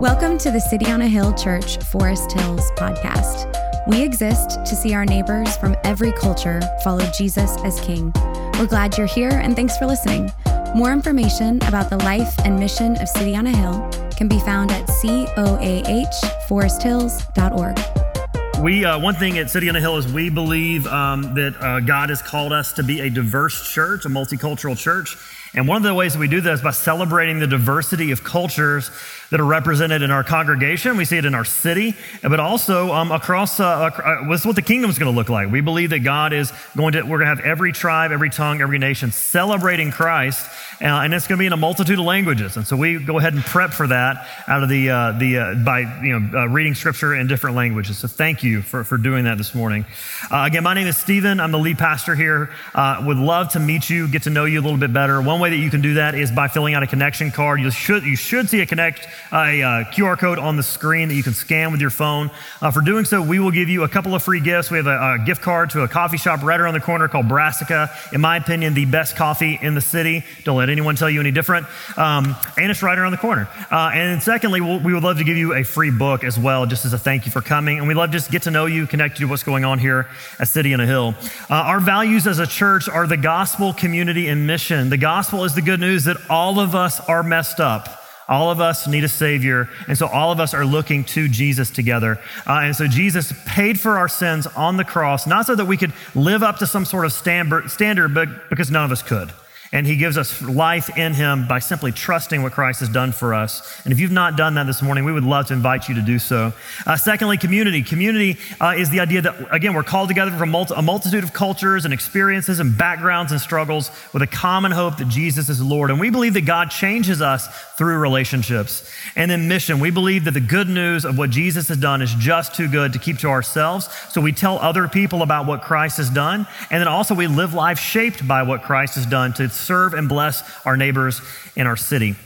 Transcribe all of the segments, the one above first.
Welcome to the City on a Hill Church Forest Hills podcast. We exist to see our neighbors from every culture follow Jesus as King. We're glad you're here and thanks for listening. More information about the life and mission of City on a Hill can be found at coahforesthills.org. We uh, one thing at City on a Hill is we believe um, that uh, God has called us to be a diverse church, a multicultural church. And one of the ways that we do that is by celebrating the diversity of cultures that are represented in our congregation. We see it in our city, but also um, across uh, uh, what's what the kingdom is going to look like. We believe that God is going to, we're going to have every tribe, every tongue, every nation celebrating Christ, uh, and it's going to be in a multitude of languages. And so we go ahead and prep for that out of the, uh, the uh, by you know, reading scripture in different languages. So thank you for, for doing that this morning. again, my name is Stephen. I'm the lead pastor here. would love to meet you, get to know you a little bit better. One way that you can do that is by filling out a connection card. You should, you should see a connect a uh, QR code on the screen that you can scan with your phone. Uh, for doing so, we will give you a couple of free gifts. We have a, a, gift card to a coffee shop right around the corner called Brassica. In my opinion, the best coffee in the city. Don't let anyone tell you any different. Um, and it's right around the corner. Uh, and secondly, we'll, we would love to give you a free book as well, just as a thank you for coming. And we love just get to know you, connect you to what's going on here at City on a Hill. Uh, our values as a church are the gospel, community, and mission. The gospel is the good news that all of us are messed up. All of us need a Savior, and so all of us are looking to Jesus together. Uh, and so Jesus paid for our sins on the cross, not so that we could live up to some sort of standard, but because none of us could. And he gives us life in him by simply trusting what Christ has done for us. And if you've not done that this morning, we would love to invite you to do so. Uh, secondly, community. Community uh, is the idea that, again, we're called together from a multitude of cultures and experiences and backgrounds and struggles with a common hope that Jesus is Lord. And we believe that God changes us through relationships. And then mission. We believe that the good news of what Jesus has done is just too good to keep to ourselves. So we tell other people about what Christ has done. And then also we live life shaped by what Christ has done to serve and bless our neighbors in our city.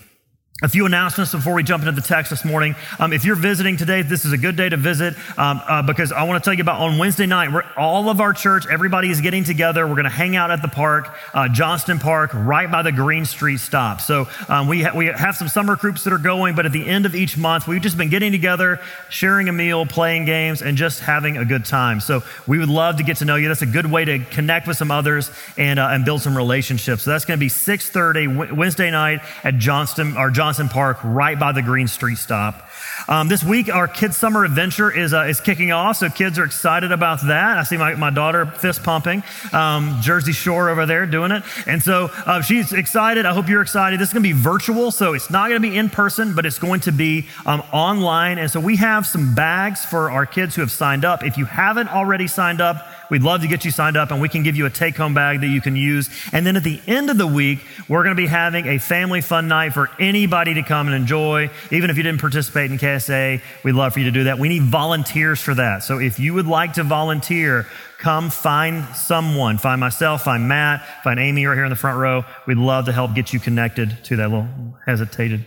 A few announcements before we jump into the text this morning. Um, if you're visiting today, this is a good day to visit um, uh, because I want to tell you about on Wednesday night, all of our church, everybody is getting together. We're going to hang out at the park, uh, Johnston Park, right by the Green Street stop. So um, we, ha- we have some summer groups that are going, but at the end of each month, we've just been getting together, sharing a meal, playing games, and just having a good time. So we would love to get to know you. That's a good way to connect with some others and, uh, and build some relationships. So that's going to be 6.30 Wednesday night at Johnston, or Johnston Johnson Park, right by the Green Street stop. Um, this week, our kids' summer adventure is, uh, is kicking off, so kids are excited about that. I see my, my daughter fist pumping, um, Jersey Shore over there doing it. And so uh, she's excited. I hope you're excited. This is going to be virtual, so it's not going to be in person, but it's going to be um, online. And so we have some bags for our kids who have signed up. If you haven't already signed up, We'd love to get you signed up and we can give you a take home bag that you can use. And then at the end of the week, we're going to be having a family fun night for anybody to come and enjoy. Even if you didn't participate in KSA, we'd love for you to do that. We need volunteers for that. So if you would like to volunteer, come find someone. Find myself, find Matt, find Amy right here in the front row. We'd love to help get you connected to that little hesitated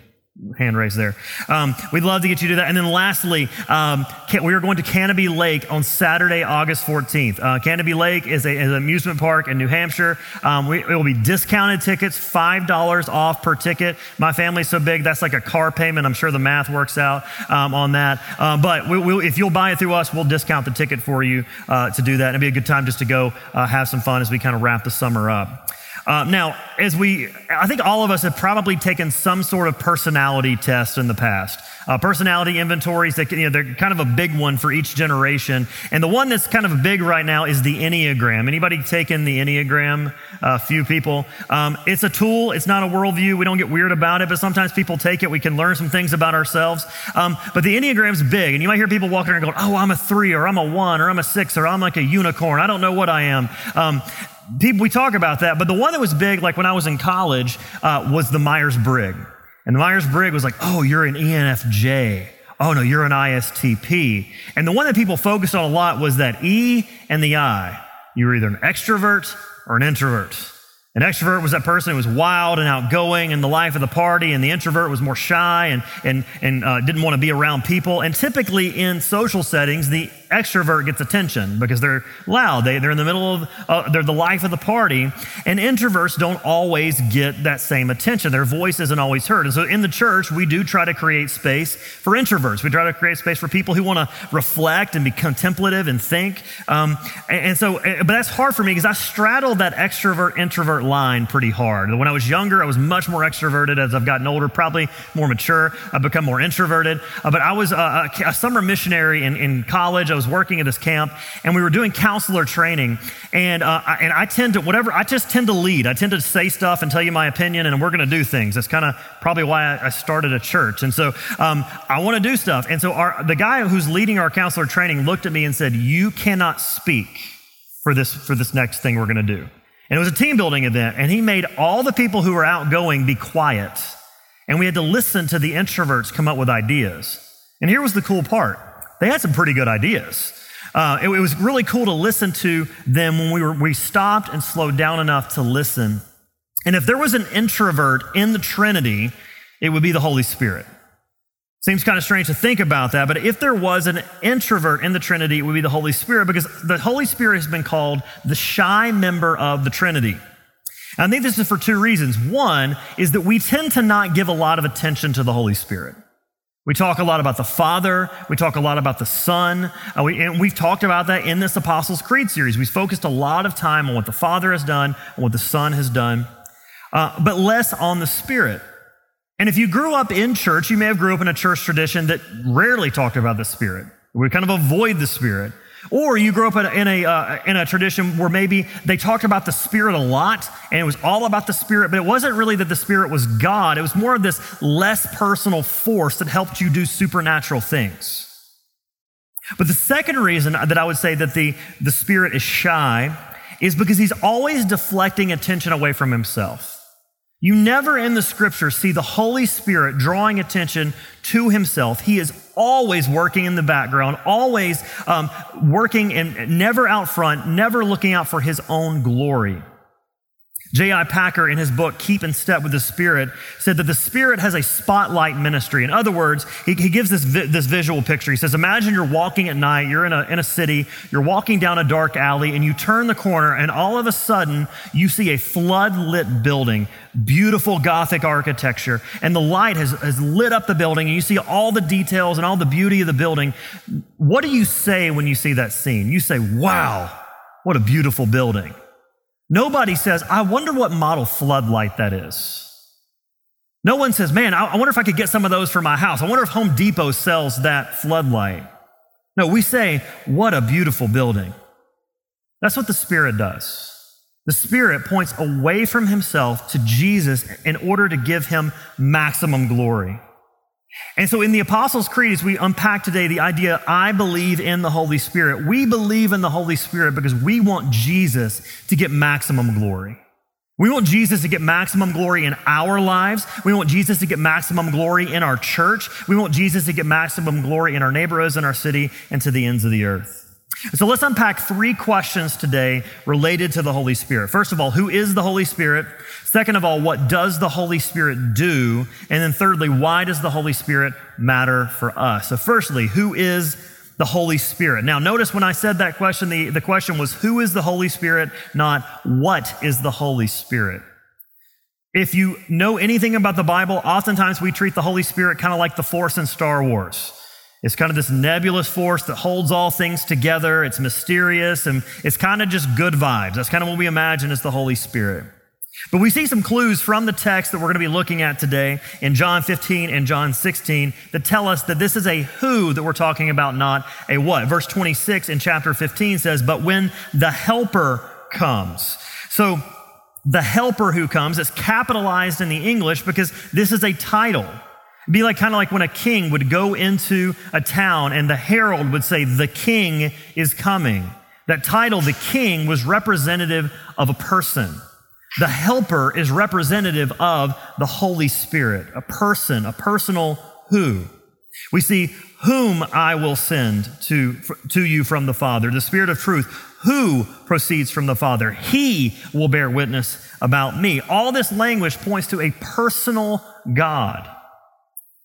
hand raised there. Um, we'd love to get you to that. And then lastly, um, we are going to Canobie Lake on Saturday, August 14th. Uh, Canobie Lake is, a, is, an amusement park in New Hampshire. Um, we, it will be discounted tickets, $5 off per ticket. My family's so big, that's like a car payment. I'm sure the math works out um, on that. Uh, but we, we, if you'll buy it through us, we'll discount the ticket for you uh, to do that. It'll be a good time just to go uh, have some fun as we kind of wrap the summer up. Uh, now, as we, I think all of us have probably taken some sort of personality test in the past. Uh, personality inventories, that, you know, they're kind of a big one for each generation. And the one that's kind of big right now is the Enneagram. Anybody taken the Enneagram? A uh, few people. Um, it's a tool. It's not a worldview. We don't get weird about it, but sometimes people take it. We can learn some things about ourselves. Um, but the Enneagram's big. And you might hear people walking around going, oh, I'm a three, or I'm a one, or I'm a six, or I'm like a unicorn. I don't know what I am. Um, people, we talk about that, but the one that was big, like when I was in college, uh, was the Myers Briggs. And the Myers Briggs was like, oh, you're an ENFJ. Oh, no, you're an ISTP. And the one that people focused on a lot was that E and the I. You were either an extrovert or an introvert. An extrovert was that person who was wild and outgoing in the life of the party, and the introvert was more shy and, and, and uh, didn't want to be around people. And typically in social settings, the extrovert gets attention because they're loud. They, they're in the middle of, uh, they're the life of the party. And introverts don't always get that same attention. Their voice isn't always heard. And so in the church, we do try to create space for introverts. We try to create space for people who want to reflect and be contemplative and think. Um, and, and, so, eh, but that's hard for me because I straddle that extrovert introvert line pretty hard. When I was younger, I was much more extroverted. As I've gotten older, probably more mature, I've become more introverted. Uh, but I was a, a, summer missionary in, in college. I was working at this camp and we were doing counselor training. And, uh, I, and I tend to, whatever, I just tend to lead. I tend to say stuff and tell you my opinion and we're going to do things. That's kind of probably why I, started a church. And so um, I want to do stuff. And so our, the guy who's leading our counselor training looked at me and said, You cannot speak for this, for this next thing we're going to do. And it was a team building event, and he made all the people who were outgoing be quiet. And we had to listen to the introverts come up with ideas. And here was the cool part they had some pretty good ideas. Uh, it, it, was really cool to listen to them when we, were, we stopped and slowed down enough to listen. And if there was an introvert in the Trinity, it would be the Holy Spirit. Seems kind of strange to think about that, but if there was an introvert in the Trinity, it would be the Holy Spirit because the Holy Spirit has been called the shy member of the Trinity. And I think this is for two reasons. One is that we tend to not give a lot of attention to the Holy Spirit. We talk a lot about the Father. We talk a lot about the Son. Uh, we, and we've talked about that in this Apostles' Creed series. We've focused a lot of time on what the Father has done and what the Son has done, uh, but less on the Spirit. And if you grew up in church, you may have grew up in a church tradition that rarely talked about the Spirit. We kind of avoid the Spirit. Or you grew up in a, uh, in a tradition where maybe they talked about the Spirit a lot and it was all about the Spirit, but it wasn't really that the Spirit was God. It was more of this less personal force that helped you do supernatural things. But the second reason that I would say that the, the Spirit is shy is because he's always deflecting attention away from himself. You never in the scripture see the Holy Spirit drawing attention to himself. He is always working in the background, always um, working and never out front, never looking out for his own glory. J.I. Packer, in his book, Keep in Step with the Spirit, said that the Spirit has a spotlight ministry. In other words, he, he gives this, vi- this visual picture. He says, Imagine you're walking at night, you're in a, in a city, you're walking down a dark alley, and you turn the corner, and all of a sudden, you see a flood lit building, beautiful Gothic architecture, and the light has, has lit up the building, and you see all the details and all the beauty of the building. What do you say when you see that scene? You say, Wow, what a beautiful building. Nobody says, I wonder what model floodlight that is. No one says, man, I wonder if I could get some of those for my house. I wonder if Home Depot sells that floodlight. No, we say, what a beautiful building. That's what the Spirit does. The Spirit points away from Himself to Jesus in order to give Him maximum glory. And so in the Apostles' Creed, as we unpack today the idea, I believe in the Holy Spirit, we believe in the Holy Spirit because we want Jesus to get maximum glory. We want Jesus to get maximum glory in our lives. We want Jesus to get maximum glory in our church. We want Jesus to get maximum glory in our neighborhoods, in our city, and to the ends of the earth. So let's unpack three questions today related to the Holy Spirit. First of all, who is the Holy Spirit? Second of all, what does the Holy Spirit do? And then thirdly, why does the Holy Spirit matter for us? So firstly, who is the Holy Spirit? Now, notice when I said that question, the, the question was, who is the Holy Spirit? Not what is the Holy Spirit? If you know anything about the Bible, oftentimes we treat the Holy Spirit kind of like the Force in Star Wars. It's kind of this nebulous force that holds all things together. It's mysterious and it's kind of just good vibes. That's kind of what we imagine as the Holy Spirit. But we see some clues from the text that we're going to be looking at today in John 15 and John 16 that tell us that this is a who that we're talking about, not a what. Verse 26 in chapter 15 says, But when the helper comes. So the helper who comes is capitalized in the English because this is a title be like kind of like when a king would go into a town and the herald would say, The king is coming. That title, the king, was representative of a person. The helper is representative of the Holy Spirit, a person, a personal who. We see whom I will send to, to you from the Father, the Spirit of truth, who proceeds from the Father. He will bear witness about me. All this language points to a personal God.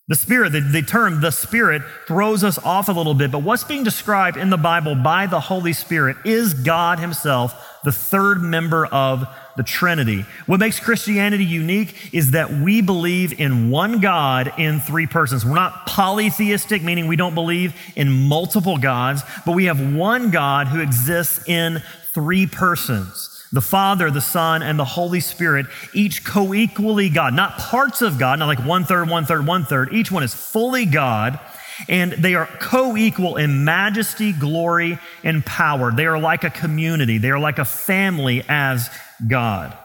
The Spirit, the, the, term the Spirit throws us off a little bit, but what's being described in the Bible by the Holy Spirit is God Himself, the third member of the Trinity. What makes Christianity unique is that we believe in one God in three persons. We're not polytheistic, meaning we don't believe in multiple gods, but we have one God who exists in three persons the Father, the Son, and the Holy Spirit, each co equally God, not parts of God, not like one third, one third, one third. Each one is fully God, and they are co equal in majesty, glory, and power. They are like a community, they are like a family as God.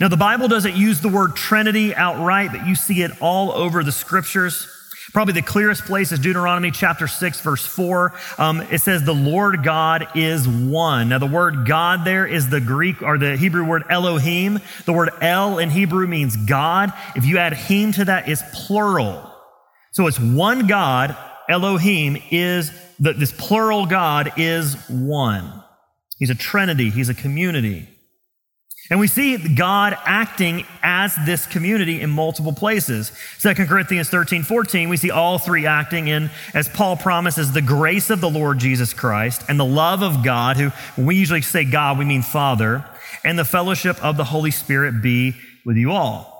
Now, the Bible doesn't use the word Trinity outright, but you see it all over the scriptures. Probably the clearest place is Deuteronomy chapter 6, verse 4. Um, it says, The Lord God is one. Now, the word God there is the Greek or the Hebrew word Elohim. The word El in Hebrew means God. If you add him to that, it's plural. So it's one God. Elohim is, the, this plural God is one. He's a trinity, he's a community. And we see God acting as this community in multiple places. 2 Corinthians 13, 14, we see all three acting in, as Paul promises, the grace of the Lord Jesus Christ and the love of God, who, when we usually say God, we mean Father, and the fellowship of the Holy Spirit be with you all.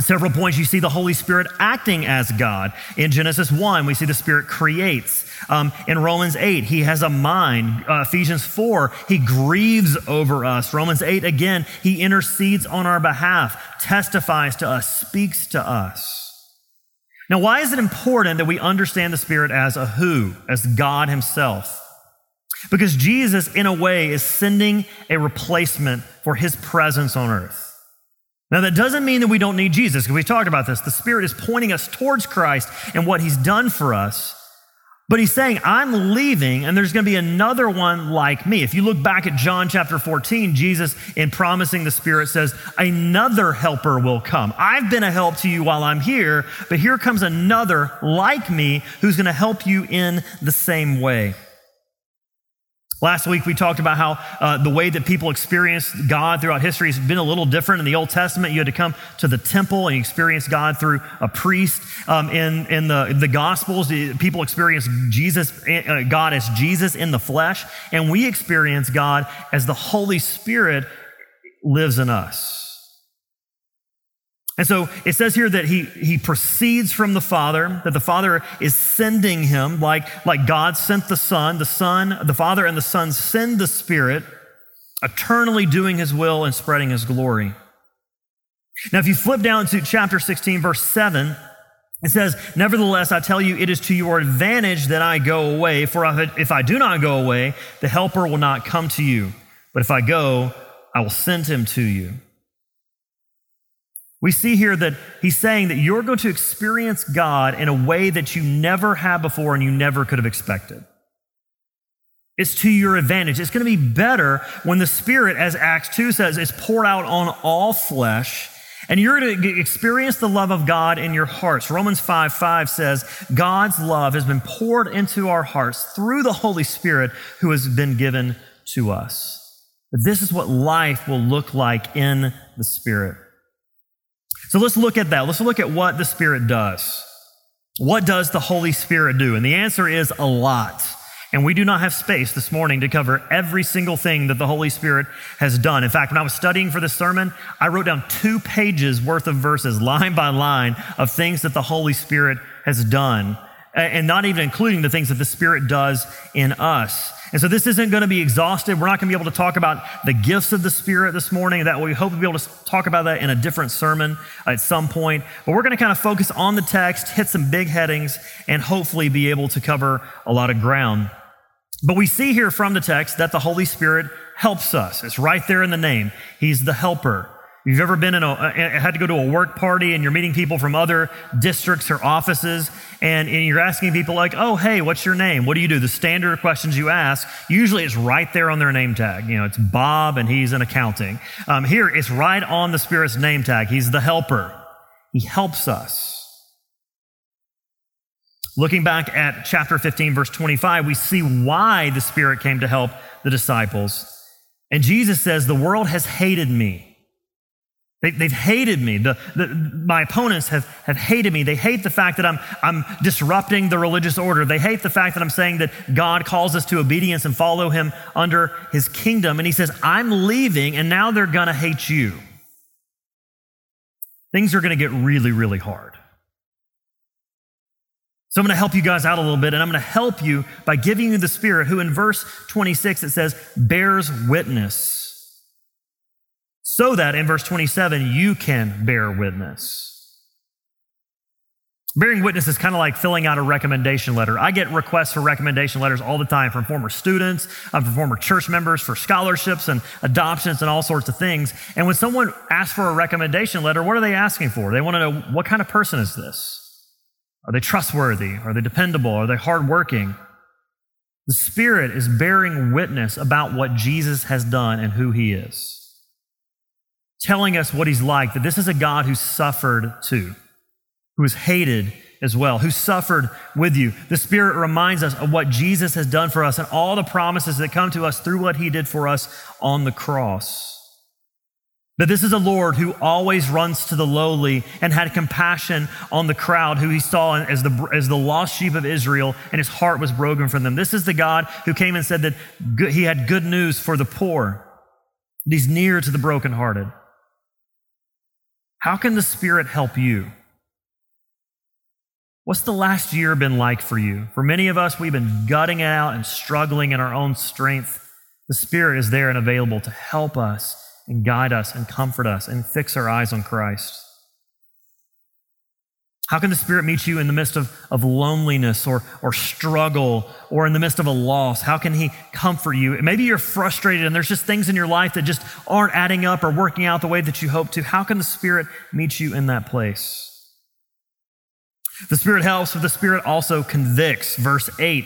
Several points, you see the Holy Spirit acting as God. In Genesis 1, we see the Spirit creates. Um, in Romans 8, he has a mind. Uh, Ephesians 4, he grieves over us. Romans 8, again, he intercedes on our behalf, testifies to us, speaks to us. Now, why is it important that we understand the Spirit as a who, as God Himself? Because Jesus, in a way, is sending a replacement for His presence on earth. Now, that doesn't mean that we don't need Jesus, because we talked about this. The Spirit is pointing us towards Christ and what He's done for us. But He's saying, I'm leaving, and there's going to be another one like me. If you look back at John chapter 14, Jesus, in promising the Spirit, says, Another helper will come. I've been a help to you while I'm here, but here comes another like me who's going to help you in the same way. Last week, we talked about how uh, the way that people experienced God throughout history has been a little different. In the Old Testament, you had to come to the temple and experience God through a priest. Um, in in the, the Gospels, people experience Jesus, uh, God as Jesus in the flesh, and we experience God as the Holy Spirit lives in us. And so it says here that he, he proceeds from the Father, that the Father is sending him like, like God sent the Son. The Son, the Father and the Son send the Spirit, eternally doing his will and spreading his glory. Now, if you flip down to chapter 16, verse 7, it says, Nevertheless, I tell you, it is to your advantage that I go away, for if I do not go away, the Helper will not come to you. But if I go, I will send him to you. We see here that he's saying that you're going to experience God in a way that you never have before and you never could have expected. It's to your advantage. It's going to be better when the Spirit, as Acts 2 says, is poured out on all flesh. And you're going to experience the love of God in your hearts. Romans 5 5 says, God's love has been poured into our hearts through the Holy Spirit who has been given to us. This is what life will look like in the Spirit. So let's look at that. Let's look at what the Spirit does. What does the Holy Spirit do? And the answer is a lot. And we do not have space this morning to cover every single thing that the Holy Spirit has done. In fact, when I was studying for this sermon, I wrote down two pages worth of verses, line by line, of things that the Holy Spirit has done, and not even including the things that the Spirit does in us. And so this isn't going to be exhaustive. We're not going to be able to talk about the gifts of the Spirit this morning. That we hope to be able to talk about that in a different sermon at some point. But we're going to kind of focus on the text, hit some big headings, and hopefully be able to cover a lot of ground. But we see here from the text that the Holy Spirit helps us. It's right there in the name. He's the helper. You've ever been in a, had to go to a work party and you're meeting people from other districts or offices and, and you're asking people like, oh, hey, what's your name? What do you do? The standard questions you ask, usually it's right there on their name tag. You know, it's Bob and he's in accounting. Um, here, it's right on the Spirit's name tag. He's the helper. He helps us. Looking back at chapter 15, verse 25, we see why the Spirit came to help the disciples. And Jesus says, the world has hated me They, have hated me. The, the, my opponents have, have hated me. They hate the fact that I'm, I'm disrupting the religious order. They hate the fact that I'm saying that God calls us to obedience and follow him under his kingdom. And he says, I'm leaving, and now they're going to hate you. Things are going to get really, really hard. So I'm going to help you guys out a little bit, and I'm going to help you by giving you the Spirit, who in verse 26 it says, bears witness so that in verse 27 you can bear witness. Bearing witness is kind of like filling out a recommendation letter. I get requests for recommendation letters all the time from former students, um, from former church members, for scholarships and adoptions and all sorts of things. And when someone asks for a recommendation letter, what are they asking for? They want to know what kind of person is this? Are they trustworthy? Are they dependable? Are they hardworking? The Spirit is bearing witness about what Jesus has done and who He is telling us what he's like, that this is a God who suffered too, who was hated as well, who suffered with you. The Spirit reminds us of what Jesus has done for us and all the promises that come to us through what he did for us on the cross. That this is a Lord who always runs to the lowly and had compassion on the crowd who he saw as the, as the lost sheep of Israel, and his heart was broken for them. This is the God who came and said that he had good news for the poor, that he's near to the brokenhearted. How can the Spirit help you? What's the last year been like for you? For many of us, we've been gutting it out and struggling in our own strength. The Spirit is there and available to help us and guide us and comfort us and fix our eyes on Christ. How can the Spirit meet you in the midst of, of loneliness or, or struggle or in the midst of a loss? How can He comfort you? Maybe you're frustrated and there's just things in your life that just aren't adding up or working out the way that you hope to. How can the Spirit meet you in that place? The Spirit helps, but the Spirit also convicts. Verse 8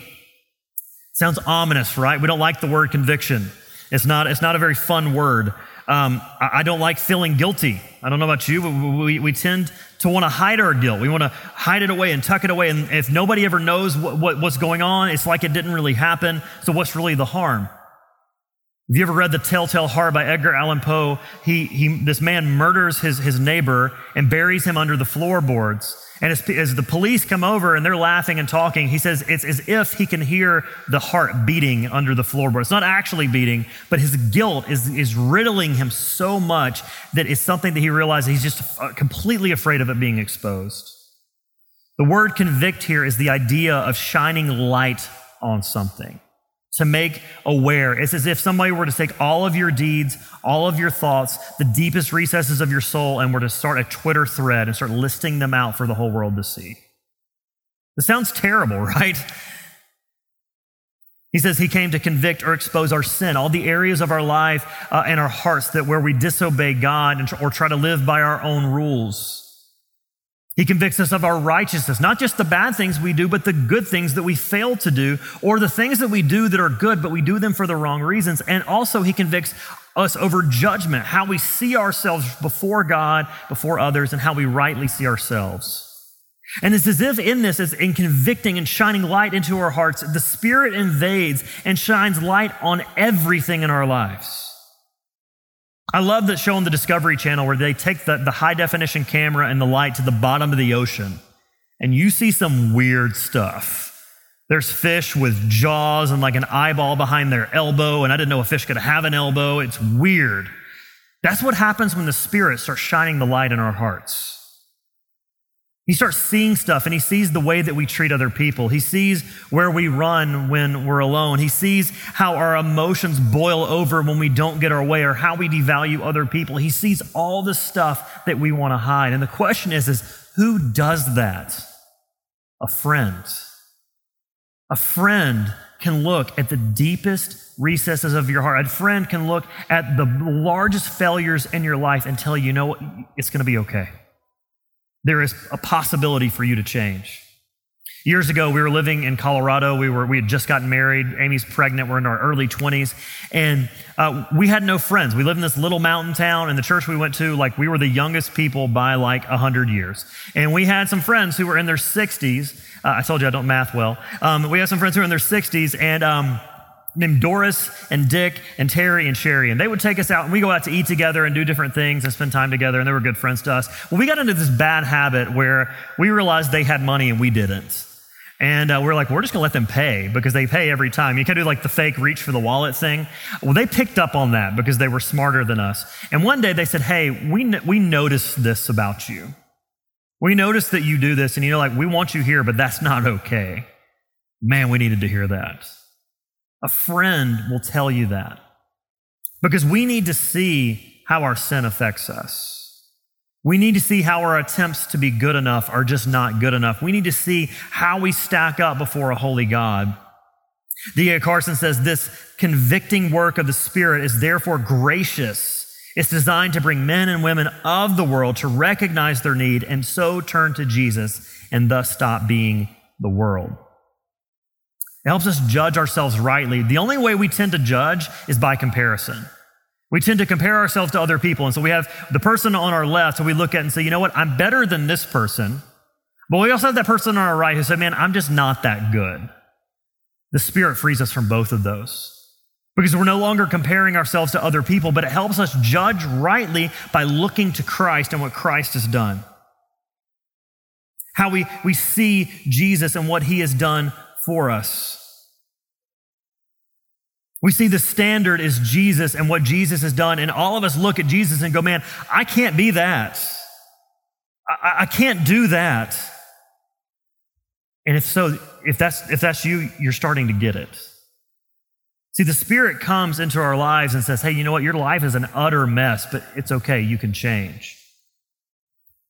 sounds ominous, right? We don't like the word conviction. It's not, it's not a very fun word. Um, I don't like feeling guilty. I don't know about you, but we, we tend to want to hide our guilt. We want to hide it away and tuck it away. And if nobody ever knows what, what, what's going on, it's like it didn't really happen. So what's really the harm? Have you ever read The Telltale Heart by Edgar Allan Poe? He, he, this man murders his, his neighbor and buries him under the floorboards. And as, as, the police come over and they're laughing and talking, he says it's as if he can hear the heart beating under the floorboard. It's not actually beating, but his guilt is, is riddling him so much that it's something that he realizes he's just uh, completely afraid of it being exposed. The word convict here is the idea of shining light on something to make aware. It's as if somebody were to take all of your deeds, all of your thoughts, the deepest recesses of your soul, and were to start a Twitter thread and start listing them out for the whole world to see. This sounds terrible, right? He says he came to convict or expose our sin, all the areas of our life uh, and our hearts that where we disobey God and, or try to live by our own rules. He convicts us of our righteousness, not just the bad things we do, but the good things that we fail to do, or the things that we do that are good, but we do them for the wrong reasons. And also, He convicts us over judgment, how we see ourselves before God, before others, and how we rightly see ourselves. And it's as if in this, as in convicting and shining light into our hearts, the Spirit invades and shines light on everything in our lives. I love that show on the Discovery Channel where they take the, the high definition camera and the light to the bottom of the ocean, and you see some weird stuff. There's fish with jaws and like an eyeball behind their elbow, and I didn't know a fish could have an elbow. It's weird. That's what happens when the Spirit starts shining the light in our hearts. He starts seeing stuff and he sees the way that we treat other people. He sees where we run when we're alone. He sees how our emotions boil over when we don't get our way or how we devalue other people. He sees all the stuff that we want to hide. And the question is, is who does that? A friend. A friend can look at the deepest recesses of your heart. A friend can look at the largest failures in your life and tell you, you know, it's going to be okay there is a possibility for you to change. Years ago, we were living in Colorado. We, were, we had just gotten married. Amy's pregnant. We're in our early 20s. And uh, we had no friends. We lived in this little mountain town, and the church we went to, like, we were the youngest people by like 100 years. And we had some friends who were in their 60s. Uh, I told you I don't math well. Um, we had some friends who were in their 60s, and um, named Doris and Dick and Terry and Sherry. And they would take us out and we go out to eat together and do different things and spend time together. And they were good friends to us. Well, we got into this bad habit where we realized they had money and we didn't. And uh, we're like, we're just gonna let them pay because they pay every time. You can do like the fake reach for the wallet thing. Well, they picked up on that because they were smarter than us. And one day they said, hey, we, we noticed this about you. We noticed that you do this and you know, like, we want you here, but that's not okay. Man, we needed to hear that. A friend will tell you that because we need to see how our sin affects us. We need to see how our attempts to be good enough are just not good enough. We need to see how we stack up before a holy God. D.A. Carson says this convicting work of the Spirit is therefore gracious. It's designed to bring men and women of the world to recognize their need and so turn to Jesus and thus stop being the world. It helps us judge ourselves rightly. The only way we tend to judge is by comparison. We tend to compare ourselves to other people. And so we have the person on our left, so we look at and say, you know what, I'm better than this person. But we also have that person on our right who said, man, I'm just not that good. The Spirit frees us from both of those because we're no longer comparing ourselves to other people, but it helps us judge rightly by looking to Christ and what Christ has done. How we, we see Jesus and what he has done for us. We see the standard is Jesus and what Jesus has done, and all of us look at Jesus and go, man, I can't be that. I, I can't do that. And if so, if that's, if that's you, you're starting to get it. See, the Spirit comes into our lives and says, hey, you know what? Your life is an utter mess, but it's okay. You can change.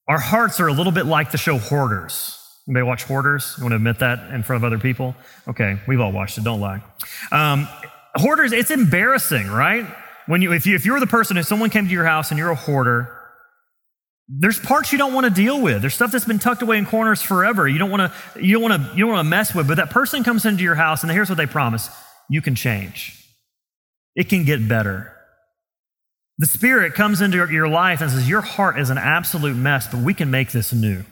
Our hearts are a little bit like the show Hoarders. Anybody watch Hoarders? You want to admit that in front of other people? Okay, we've all watched it. Don't lie. Um, hoarders, it's embarrassing, right? When you, if you, if you're the person, if someone came to your house and you're a hoarder, there's parts you don't want to deal with. There's stuff that's been tucked away in corners forever. You don't want to, you don't want to, you don't want to mess with. But that person comes into your house and here's what they promise: you can change. It can get better. The Spirit comes into your life and says, Your heart is an absolute mess, but we can make this new.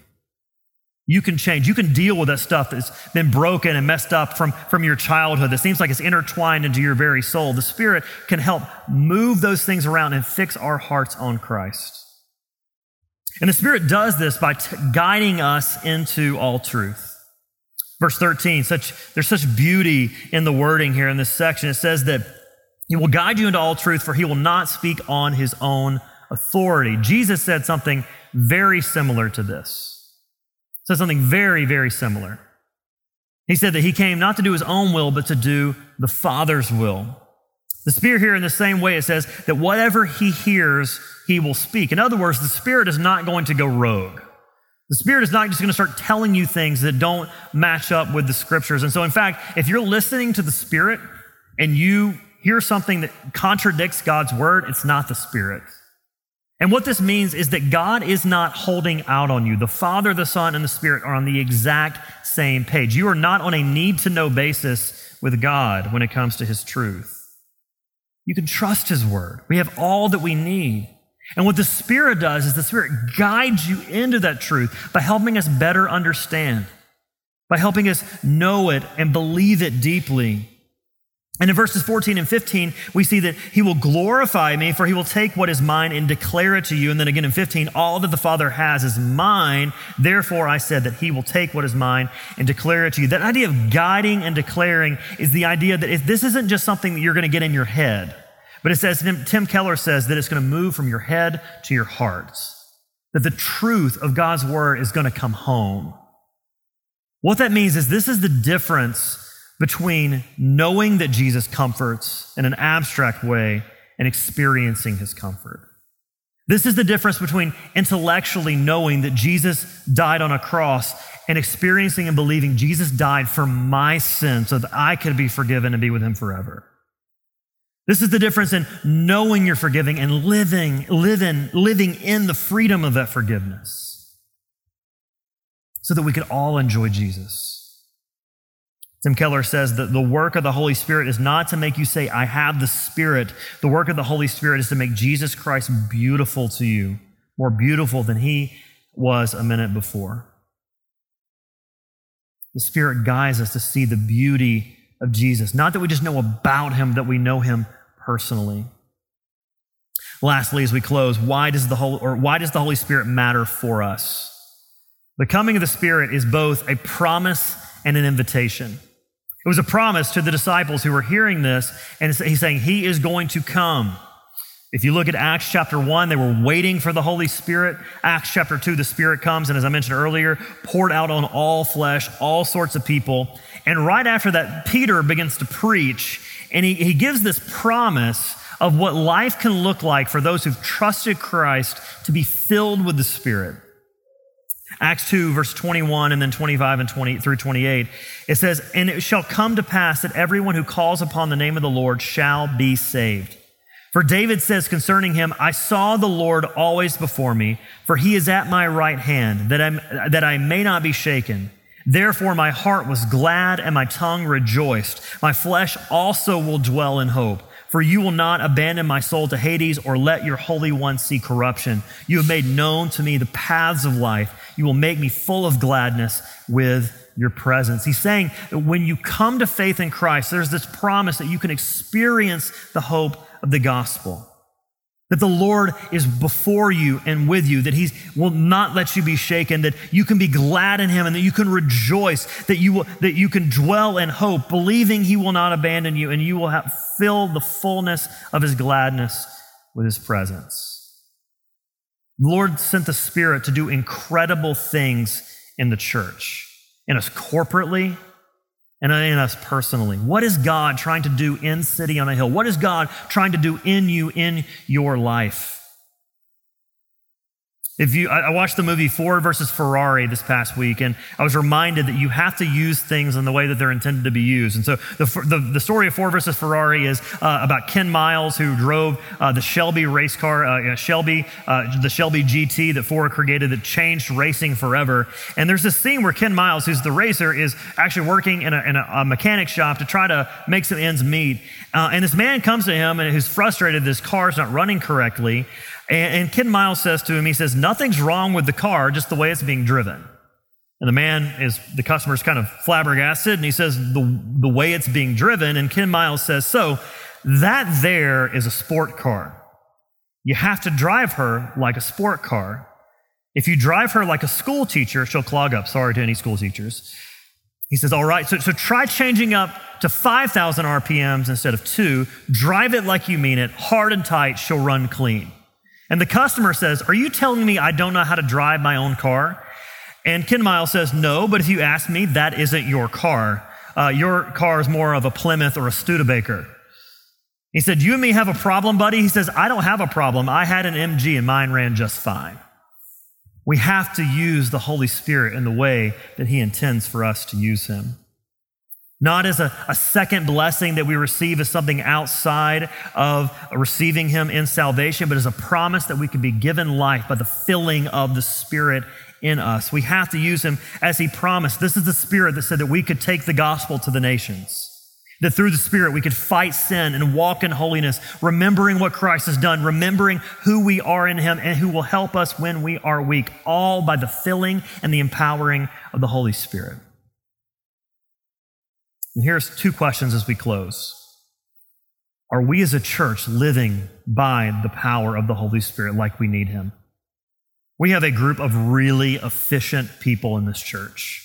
You can change. You can deal with that stuff that's been broken and messed up from, from your childhood that seems like it's intertwined into your very soul. The Spirit can help move those things around and fix our hearts on Christ. And the Spirit does this by t- guiding us into all truth. Verse 13, such, there's such beauty in the wording here in this section. It says that He will guide you into all truth, for He will not speak on His own authority. Jesus said something very similar to this said something very, very similar. He said that he came not to do his own will, but to do the Father's will. The Spirit here, in the same way, it says that whatever he hears, he will speak. In other words, the Spirit is not going to go rogue. The Spirit is not just going to start telling you things that don't match up with the scriptures. And so, in fact, if you're listening to the Spirit and you hear something that contradicts God's word, it's not the Spirit. And what this means is that God is not holding out on you. The Father, the Son, and the Spirit are on the exact same page. You are not on a need to know basis with God when it comes to His truth. You can trust His Word. We have all that we need. And what the Spirit does is the Spirit guides you into that truth by helping us better understand, by helping us know it and believe it deeply. And in verses 14 and 15, we see that he will glorify me, for he will take what is mine and declare it to you. And then again in 15, all that the Father has is mine. Therefore, I said that he will take what is mine and declare it to you. That idea of guiding and declaring is the idea that if this isn't just something that you're going to get in your head, but it says, Tim Keller says that it's going to move from your head to your hearts. That the truth of God's word is going to come home. What that means is this is the difference between knowing that Jesus comforts in an abstract way and experiencing his comfort. This is the difference between intellectually knowing that Jesus died on a cross and experiencing and believing Jesus died for my sin so that I could be forgiven and be with him forever. This is the difference in knowing you're forgiving and living, living, living in the freedom of that forgiveness so that we could all enjoy Jesus. Tim Keller says that the work of the Holy Spirit is not to make you say, I have the Spirit. The work of the Holy Spirit is to make Jesus Christ beautiful to you, more beautiful than he was a minute before. The Spirit guides us to see the beauty of Jesus. Not that we just know about him, that we know him personally. Lastly, as we close, why does the Holy, or why does the Holy Spirit matter for us? The coming of the Spirit is both a promise and an invitation. It was a promise to the disciples who were hearing this, and he's saying, He is going to come. If you look at Acts chapter 1, they were waiting for the Holy Spirit. Acts chapter 2, the Spirit comes, and as I mentioned earlier, poured out on all flesh, all sorts of people. And right after that, Peter begins to preach, and he, he gives this promise of what life can look like for those who've trusted Christ to be filled with the Spirit. Acts 2, verse 21, and then 25 and 20 through 28, it says, And it shall come to pass that everyone who calls upon the name of the Lord shall be saved. For David says concerning him, I saw the Lord always before me, for he is at my right hand, that, i that I may not be shaken. Therefore, my heart was glad and my tongue rejoiced. My flesh also will dwell in hope. For you will not abandon my soul to Hades or let your Holy One see corruption. You have made known to me the paths of life. You will make me full of gladness with your presence. He's saying that when you come to faith in Christ, there's this promise that you can experience the hope of the gospel. That the Lord is before you and with you, that He will not let you be shaken, that you can be glad in Him and that you can rejoice, that you, will, that you can dwell in hope, believing He will not abandon you and you will have, fill the fullness of His gladness with His presence. The Lord sent the Spirit to do incredible things in the church, in us corporately, and in us personally. What is God trying to do in City on a Hill? What is God trying to do in you, in your life? If you, I watched the movie Ford versus Ferrari this past week, and I was reminded that you have to use things in the way that they're intended to be used. And so the, the, the story of Ford versus Ferrari is uh, about Ken Miles, who drove uh, the Shelby race car, uh, Shelby, uh, the Shelby GT that Ford created that changed racing forever. And there's this scene where Ken Miles, who's the racer, is actually working in a, in a, a mechanic shop to try to make some ends meet. Uh, and this man comes to him and who's frustrated this car's not running correctly. And, and Ken Miles says to him, he says, nothing's wrong with the car, just the way it's being driven. And the man is, the customer's kind of flabbergasted, and he says, the, the way it's being driven. And Ken Miles says, so that there is a sport car. You have to drive her like a sport car. If you drive her like a school teacher, she'll clog up. Sorry to any school teachers. He says, All right, so, so try changing up to 5,000 RPMs instead of two. Drive it like you mean it, hard and tight, she'll run clean. And the customer says, Are you telling me I don't know how to drive my own car? And Ken Miles says, No, but if you ask me, that isn't your car. Uh, your car is more of a Plymouth or a Studebaker. He said, You and me have a problem, buddy? He says, I don't have a problem. I had an MG and mine ran just fine. We have to use the Holy Spirit in the way that He intends for us to use Him not as a, a, second blessing that we receive as something outside of receiving Him in salvation, but as a promise that we can be given life by the filling of the Spirit in us. We have to use Him as He promised. This is the Spirit that said that we could take the gospel to the nations. That through the Spirit we could fight sin and walk in holiness, remembering what Christ has done, remembering who we are in Him and who will help us when we are weak, all by the filling and the empowering of the Holy Spirit. And here's two questions as we close. Are we as a church living by the power of the Holy Spirit like we need Him? We have a group of really efficient people in this church.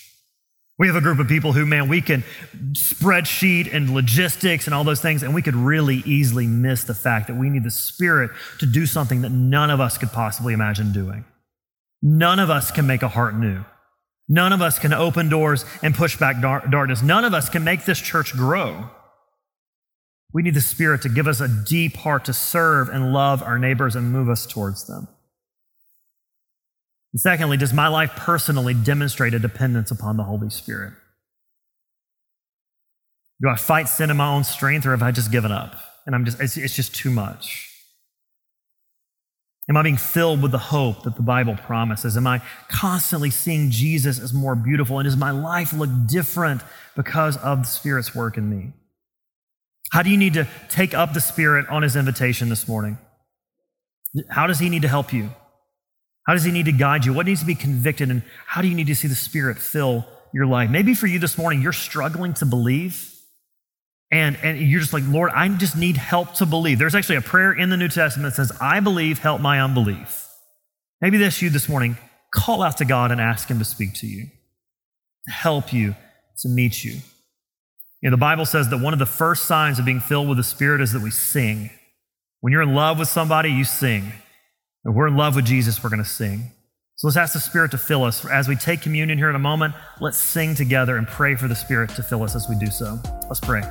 We have a group of people who, man, we can spreadsheet and logistics and all those things, and we could really easily miss the fact that we need the Spirit to do something that none of us could possibly imagine doing. None of us can make a heart new. None of us can open doors and push back darkness. None of us can make this church grow. We need the Spirit to give us a deep heart to serve and love our neighbors and move us towards them. And secondly, does my life personally demonstrate a dependence upon the Holy Spirit? Do I fight sin in my own strength or have I just given up? And I'm just, it's, it's just too much. Am I being filled with the hope that the Bible promises? Am I constantly seeing Jesus as more beautiful? And does my life look different because of the Spirit's work in me? How do you need to take up the Spirit on His invitation this morning? How does He need to help you? How does He need to guide you? What needs to be convicted? And how do you need to see the Spirit fill your life? Maybe for you this morning, you're struggling to believe. And, and you're just like, Lord, I just need help to believe. There's actually a prayer in the New Testament that says, I believe, help my unbelief. Maybe that's you this morning. Call out to God and ask Him to speak to you, to help you, to meet you. You know, the Bible says that one of the first signs of being filled with the Spirit is that we sing. When you're in love with somebody, you sing. If we're in love with Jesus, we're going to sing. So let's ask the Spirit to fill us. As we take communion here in a moment, let's sing together and pray for the Spirit to fill us as we do so. Let's pray.